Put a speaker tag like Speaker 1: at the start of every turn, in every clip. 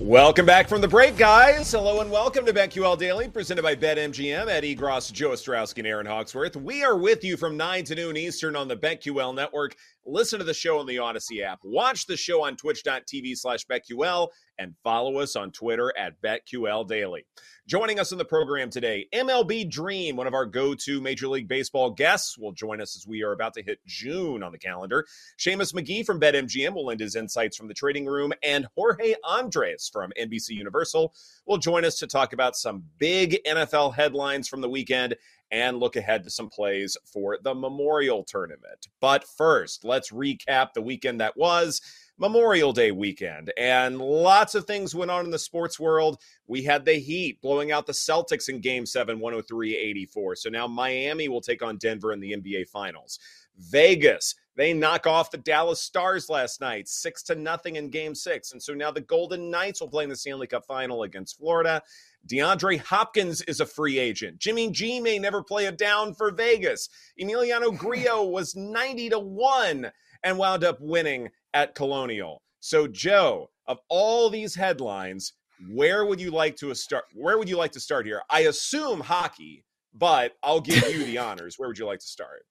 Speaker 1: Welcome back from the break, guys. Hello and welcome to BetQL Daily, presented by BetMGM. Ed Egros, Joe Ostrowski, and Erin Hawksworth. We are with you from 9 to noon Eastern on the BetQL network. Listen to the show on the Audacy app. Watch the show on twitch.tv slash BetQL and follow us on Twitter at BetQL Daily. Joining us in the program today, MLB Dream, one of our go to Major League Baseball guests, will join us as we are about to hit June on the calendar. Seamus Magee from BetMGM will lend his insights from the trading room, and Jorge Andres from NBC Universal will join us to talk about some big NFL headlines from the weekend and look ahead to some plays for the Memorial Tournament. But first, let's recap the weekend that was. Memorial Day weekend, and lots of things went on in the sports world. We had the Heat blowing out the Celtics in game seven, 103 84. So now Miami will take on Denver in the NBA Finals. Vegas, they knock off the Dallas Stars last night, six to nothing in game six. And so now the Golden Knights will play in the Stanley Cup final against Florida. DeAndre Hopkins is a free agent. Jimmy G may never play a down for Vegas. Emiliano Grillo was 90 to 1 and wound up winning at Colonial. So, Joe, of all these headlines, where would you like to start? Where would you like to start here? I assume hockey, but I'll give you the honors. Where would you like to start?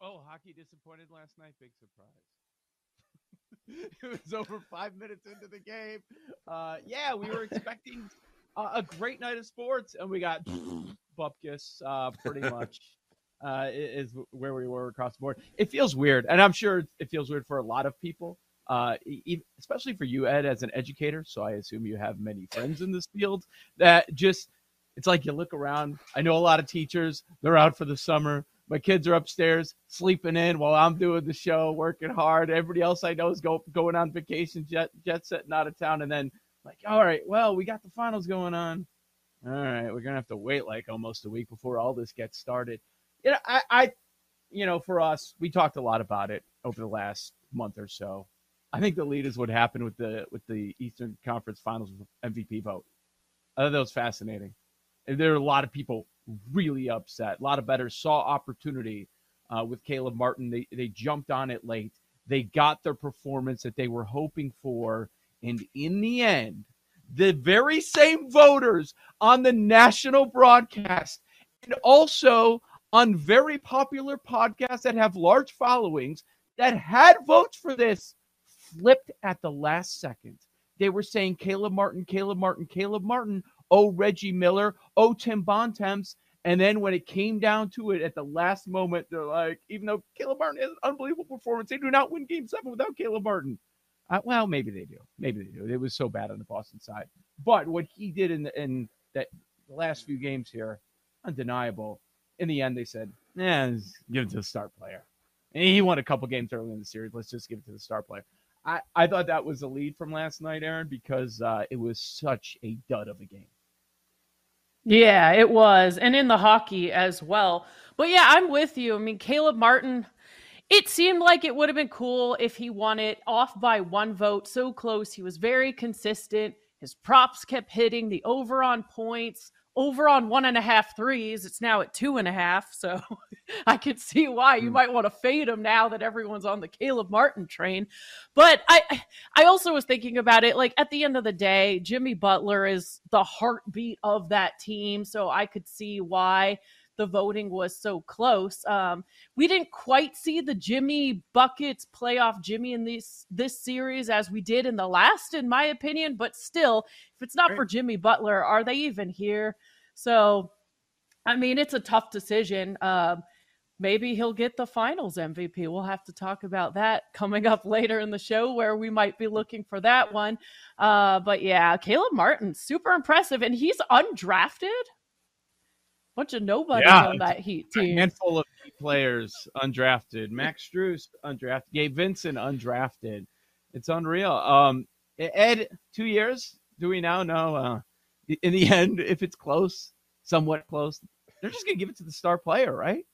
Speaker 2: Oh, hockey disappointed last night. Big surprise. it was over five minutes into the game. Uh, yeah, we were expecting uh, a great night of sports, and we got bupkis uh, pretty much. Uh, is where we were across the board. It feels weird, and I'm sure it feels weird for a lot of people, uh, especially for you, Ed, as an educator. So I assume you have many friends in this field that just it's like you look around. I know a lot of teachers; they're out for the summer. My kids are upstairs sleeping in while I'm doing the show, working hard. Everybody else I know is go, going on vacation, jet jet setting out of town, and then like, all right, well, we got the finals going on. All right, we're gonna have to wait like almost a week before all this gets started you know, I, I, you know, for us, we talked a lot about it over the last month or so. I think the lead is what happened with the with the Eastern Conference Finals MVP vote. I thought that was fascinating. And there are a lot of people really upset. A lot of bettors saw opportunity uh, with Caleb Martin. They they jumped on it late. They got their performance that they were hoping for, and in the end, the very same voters on the national broadcast and also on very popular podcasts that have large followings that had votes for this flipped at the last second. They were saying Caleb Martin, Caleb Martin, Caleb Martin, oh Reggie Miller, oh Tim Bontemps. And then when it came down to it at the last moment, they're like, even though Caleb Martin has an unbelievable performance, they do not win game seven without Caleb Martin. Uh, well, maybe they do. Maybe they do. It was so bad on the Boston side. But what he did in, the, in that the last few games here, undeniable in the end, they said, "Yeah, give it to the star player." And he won a couple games early in the series. Let's just give it to the star player. I, I thought that was a lead from last night, Erin, because uh, it was such a dud of a game.
Speaker 3: Yeah, it was. And in the hockey as well. But yeah, I'm with you. I mean, Caleb Martin, it seemed like it would have been cool if he won it off by one vote. So close. He was very consistent. His props kept hitting the over on points over on one and a half threes. It's now at two and a half. So I could see why you mm. might want to fade him now that everyone's on the Caleb Martin train. But I I also was thinking about it like at the end of the day, Jimmy Butler is the heartbeat of that team. So I could see why the voting was so close. Um, we didn't quite see the Jimmy buckets playoff Jimmy in this this series as we did in the last, in my opinion. But still, if it's not right. for Jimmy Butler, are they even here? So, I mean, it's a tough decision. Um, maybe he'll get the finals MVP. We'll have to talk about that coming up later in the show where we might be looking for that one. Uh, but yeah, Caleb Martin, super impressive. And he's undrafted bunch of nobodies yeah, on that Heat team.
Speaker 2: A handful of players undrafted. Max Strus undrafted. Gabe Vincent undrafted. It's unreal. Um, Ed, two years. Do we now know? Uh, in the end, if it's close, somewhat close, they're just gonna give it to the star player, right?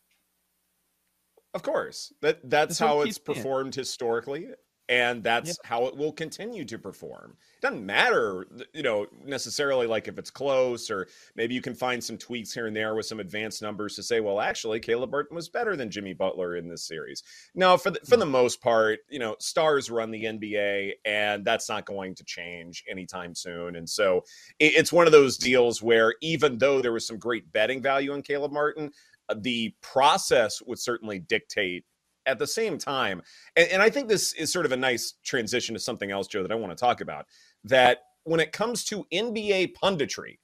Speaker 1: Of course. That that's, that's how it's performed historically. And that's how it will continue to perform. It doesn't matter, you know, necessarily like if it's close or maybe you can find some tweaks here and there with some advanced numbers to say, well, actually, Caleb Burton was better than Jimmy Butler in this series. No, for the, for the most part, you know, stars run the NBA, and that's not going to change anytime soon. And so it, it's one of those deals where even though there was some great betting value in Caleb Martin, uh, the process would certainly dictate at the same time, and, and I think this is sort of a nice transition to something else, Joe, that I want to talk about. That when it comes to NBA punditry,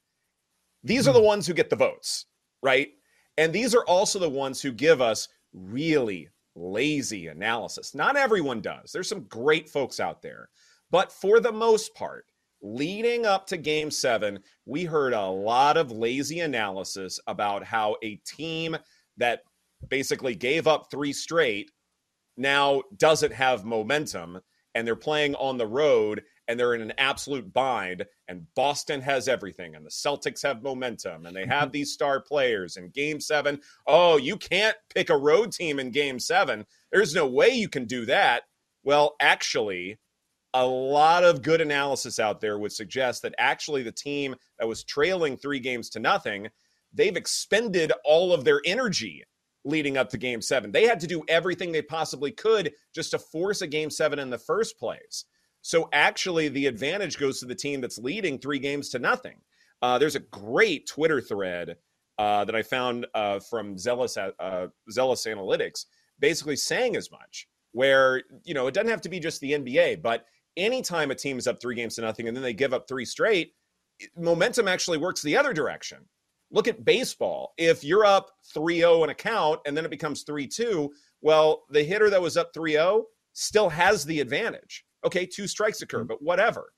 Speaker 1: these are the hmm. ones who get the votes, right? And these are also the ones who give us really lazy analysis. Not everyone does. There's some great folks out there. But for the most part, leading up to game seven, we heard a lot of lazy analysis about how a team that basically gave up three straight now doesn't have momentum and they're playing on the road and they're in an absolute bind and Boston has everything and the Celtics have momentum and they have these star players in game 7 oh you can't pick a road team in game 7 there's no way you can do that. Well actually a lot of good analysis out there would suggest that actually the team that was trailing 3 games to nothing they've expended all of their energy leading up to game seven. They had to do everything they possibly could just to force a game seven in the first place. So actually, the advantage goes to the team that's leading three games to nothing. Uh, there's a great Twitter thread uh, that I found uh, from Zelus, uh, Zelus Analytics basically saying as much, where, you know, it doesn't have to be just the NBA, but anytime a team is up three games to nothing and then they give up three straight, momentum actually works the other direction. Look at baseball. If you're up 3 0 in a count and then it becomes 3 2, well, the hitter that was up 3 0 still has the advantage. Okay, two strikes occur, mm-hmm. but whatever.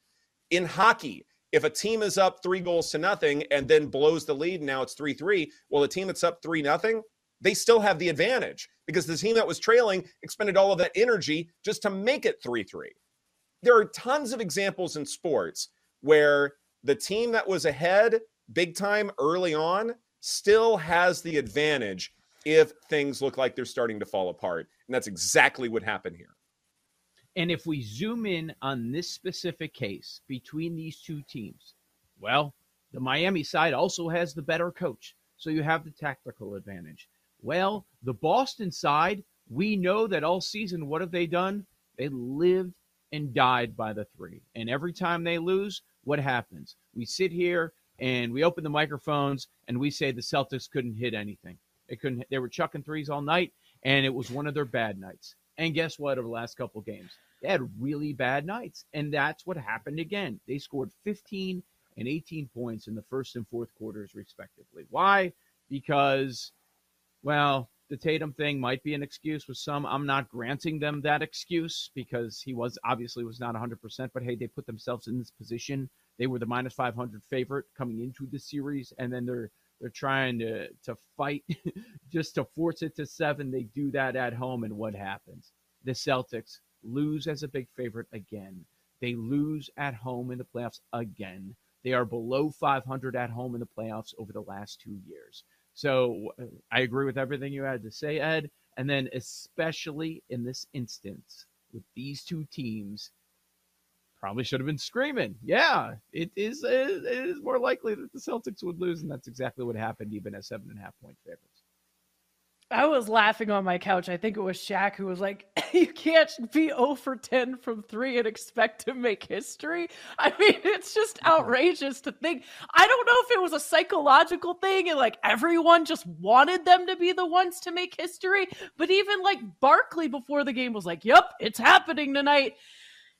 Speaker 1: In hockey, if a team is up three goals to nothing and then blows the lead, now it's 3 3, well, the team that's up 3 nothing, they still have the advantage because the team that was trailing expended all of that energy just to make it 3 3. There are tons of examples in sports where the team that was ahead big time early on still has the advantage if things look like they're starting to fall apart. And that's exactly what happened here.
Speaker 2: And if we zoom in on this specific case between these two teams, well, the Miami side also has the better coach. So you have the tactical advantage. Well, the Boston side, we know that all season, what have they done? They lived and died by the three. And every time they lose, what happens? We sit here and we open the microphones and we say the Celtics couldn't hit anything. They couldn't. They were chucking threes all night, and it was one of their bad nights. And guess what? Over the last couple games, they had really bad nights, and that's what happened again. They scored 15 and 18 points in the first and fourth quarters, respectively. Why? Because, well, the Tatum thing might be an excuse with some. I'm not granting them that excuse because he was obviously was not 100%. But hey, they put themselves in this position they were the minus 500 favorite coming into the series, and then they're they're trying to to fight just to force it to seven. They do that at home, and what happens? The Celtics lose as a big favorite again. They lose at home in the playoffs again. They are below 500 at home in the playoffs over the last two years. So I agree with everything you had to say, Ed. And then, especially in this instance, with these two teams, probably should have been screaming. Yeah, it is. Uh, it is more likely that the Celtics would lose, and that's exactly what happened, even as seven and a half point favorites.
Speaker 3: I was laughing on my couch. I think it was Shaq who was like, "You can't be 0 for 10 from three and expect to make history." I mean, it's just outrageous to think. I don't know if it was a psychological thing and like everyone just wanted them to be the ones to make history, but even like Barkley before the game was like, "Yep, it's happening tonight."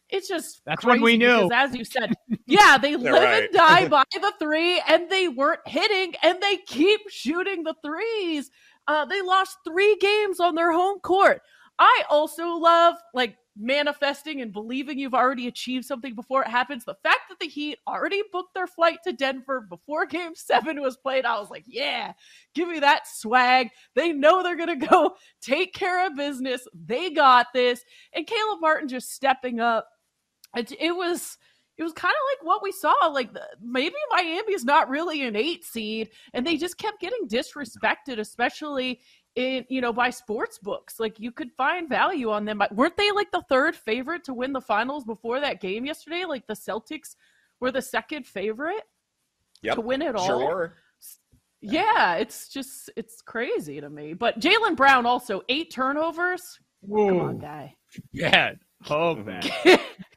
Speaker 3: It's just
Speaker 2: that's when we knew.
Speaker 3: As you said, yeah, they live right. and die by the three, and they weren't hitting, and they keep shooting the threes. Uh, they lost three games on their home court. I also love like manifesting and believing you've already achieved something before it happens. The fact that the Heat already booked their flight to Denver before game seven was played, I was like, yeah, give me that swag. They know they're to go take care of business. They got this. And Caleb Martin just stepping up it, it was it was kind of like what we saw. Like maybe Miami is not really an eight seed, and they just kept getting disrespected, especially in you know by sports books. Like you could find value on them. but Weren't they like the third favorite to win the finals before that game yesterday? Like the Celtics were the second favorite
Speaker 1: yep,
Speaker 3: to win it all.
Speaker 1: Sure.
Speaker 3: Yeah, it's just it's crazy to me. But Jaylen Brown also eight turnovers. Whoa. Come on, guy.
Speaker 2: Bad. Oh, bad.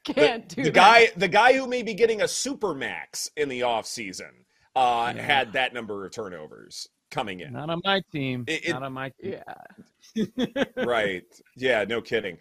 Speaker 3: Can't do
Speaker 1: the,
Speaker 3: that.
Speaker 1: guy. The guy who may be getting a super max in the offseason uh, yeah. had that number of turnovers coming in.
Speaker 2: Not on my team. It, it, Not on my team.
Speaker 3: Yeah.
Speaker 1: right. Yeah. No kidding.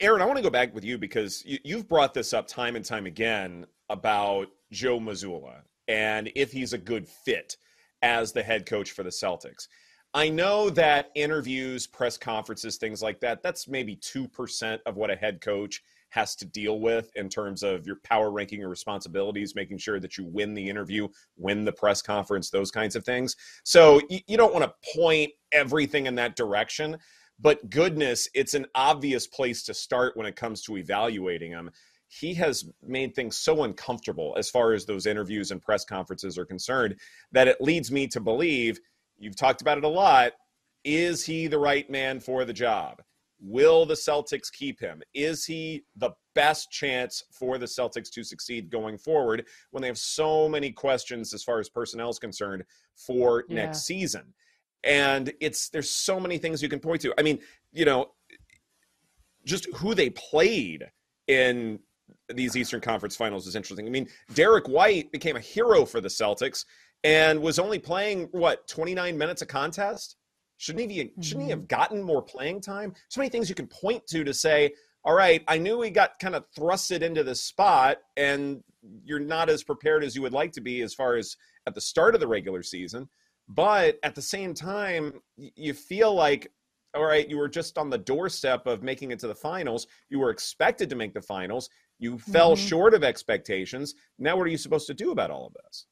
Speaker 1: Erin, I want to go back with you because you, have brought this up time and time again about Joe Mazzulla and if he's a good fit as the head coach for the Celtics. I know that interviews, press conferences, things like that, that's maybe 2% of what a head coach has to deal with in terms of your power ranking your responsibilities, making sure that you win the interview, win the press conference, those kinds of things. So you, you don't want to point everything in that direction. But goodness, it's an obvious place to start when it comes to evaluating them. He has made things so uncomfortable as far as those interviews and press conferences are concerned that it leads me to believe you've talked about it a lot. Is he the right man for the job? Will the Celtics keep him? Is he the best chance for the Celtics to succeed going forward when they have so many questions as far as personnel is concerned for yeah. next season? And it's there's so many things you can point to. I mean, you know, just who they played in these Eastern Conference Finals is interesting. I mean, Derrick White became a hero for the Celtics and was only playing what 29 minutes a contest Shouldn't he? Mm-hmm. Shouldn't he have gotten more playing time? So many things you can point to to say, all right, I knew he got kind of thrusted into this spot, and you're not as prepared as you would like to be as far as at the start of the regular season. But at the same time, you feel like, all right, you were just on the doorstep of making it to the finals. You were expected to make the finals. You fell mm-hmm. short of expectations. Now, what are you supposed to do about all of this?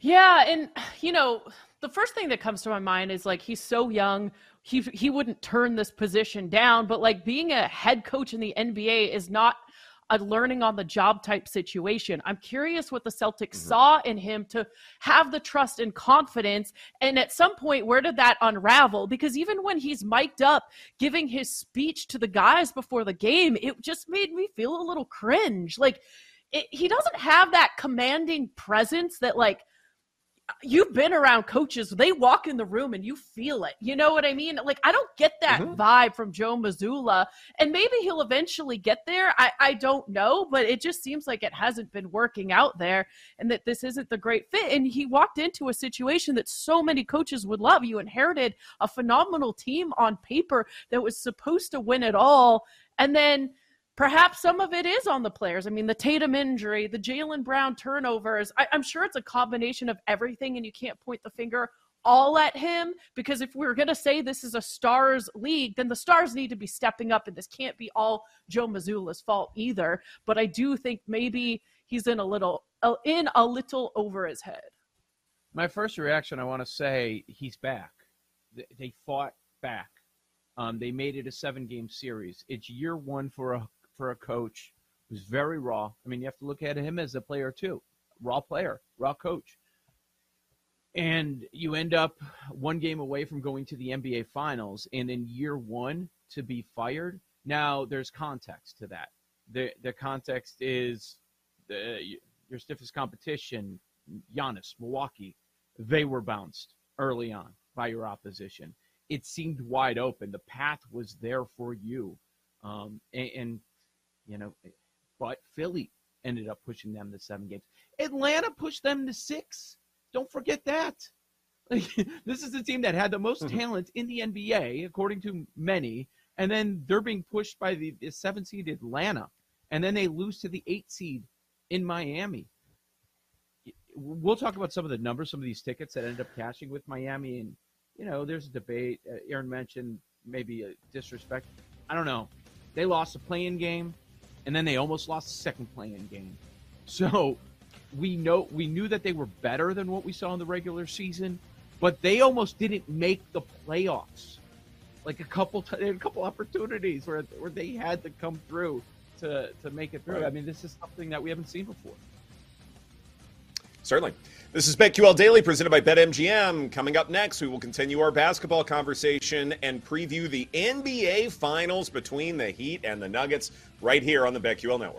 Speaker 3: Yeah, and you know, the first thing that comes to my mind is like he's so young, he he wouldn't turn this position down, but like being a head coach in the NBA is not a learning on the job type situation. I'm curious what the Celtics mm-hmm. saw in him to have the trust and confidence. And at some point, where did that unravel? Because even when he's mic'd up giving his speech to the guys before the game, it just made me feel a little cringe. Like it, he doesn't have that commanding presence that like you've been around coaches they walk in the room and you feel it you know what i mean like i don't get that mm-hmm. vibe from joe mazzulla and maybe he'll eventually get there I, I don't know but it just seems like it hasn't been working out there and that this isn't the great fit and he walked into a situation that so many coaches would love you inherited a phenomenal team on paper that was supposed to win it all and then Perhaps some of it is on the players. I mean, the Tatum injury, the Jaylen Brown turnovers. I, I'm sure it's a combination of everything, and you can't point the finger all at him because if we're going to say this is a stars league then the stars need to be stepping up and this can't be all joe mazzulla's fault either. But i do think maybe he's in a little uh, in a little over his head.
Speaker 2: My first reaction i want to say he's back. They fought back. Um, they made it a seven game series. It's year one for a for a coach who's very raw. I mean, you have to look at him as a player too, raw player, raw coach. And you end up one game away from going to the NBA Finals, and in year one to be fired. Now, there's context to that. The the context is the your stiffest competition, Giannis, Milwaukee. They were bounced early on by your opposition. It seemed wide open. The path was there for you. Um, and, and you know, but Philly ended up pushing them to seven games. Atlanta pushed them to six. Don't forget that. this is the team that had the most mm-hmm. talent in the NBA, according to many, and then they're being pushed by the, the seven seed Atlanta, and then they lose to the eight seed in Miami. We'll talk about some of the numbers, some of these tickets that ended up cashing with Miami, and you know, there's a debate. Uh, Erin mentioned maybe a disrespect. I don't know. They lost a play-in game and then they almost lost the second play-in game. So we know we knew that they were better than what we saw in the regular season, but they almost didn't make the playoffs. Like a couple, t- a couple opportunities where where they had to come through to to make it through. Right. I mean, this is something that we haven't seen before.
Speaker 1: Certainly. This is BetQL Daily presented by BetMGM. Coming up next, we will continue our basketball conversation and preview the NBA Finals between the Heat and the Nuggets right here on the BetQL Network.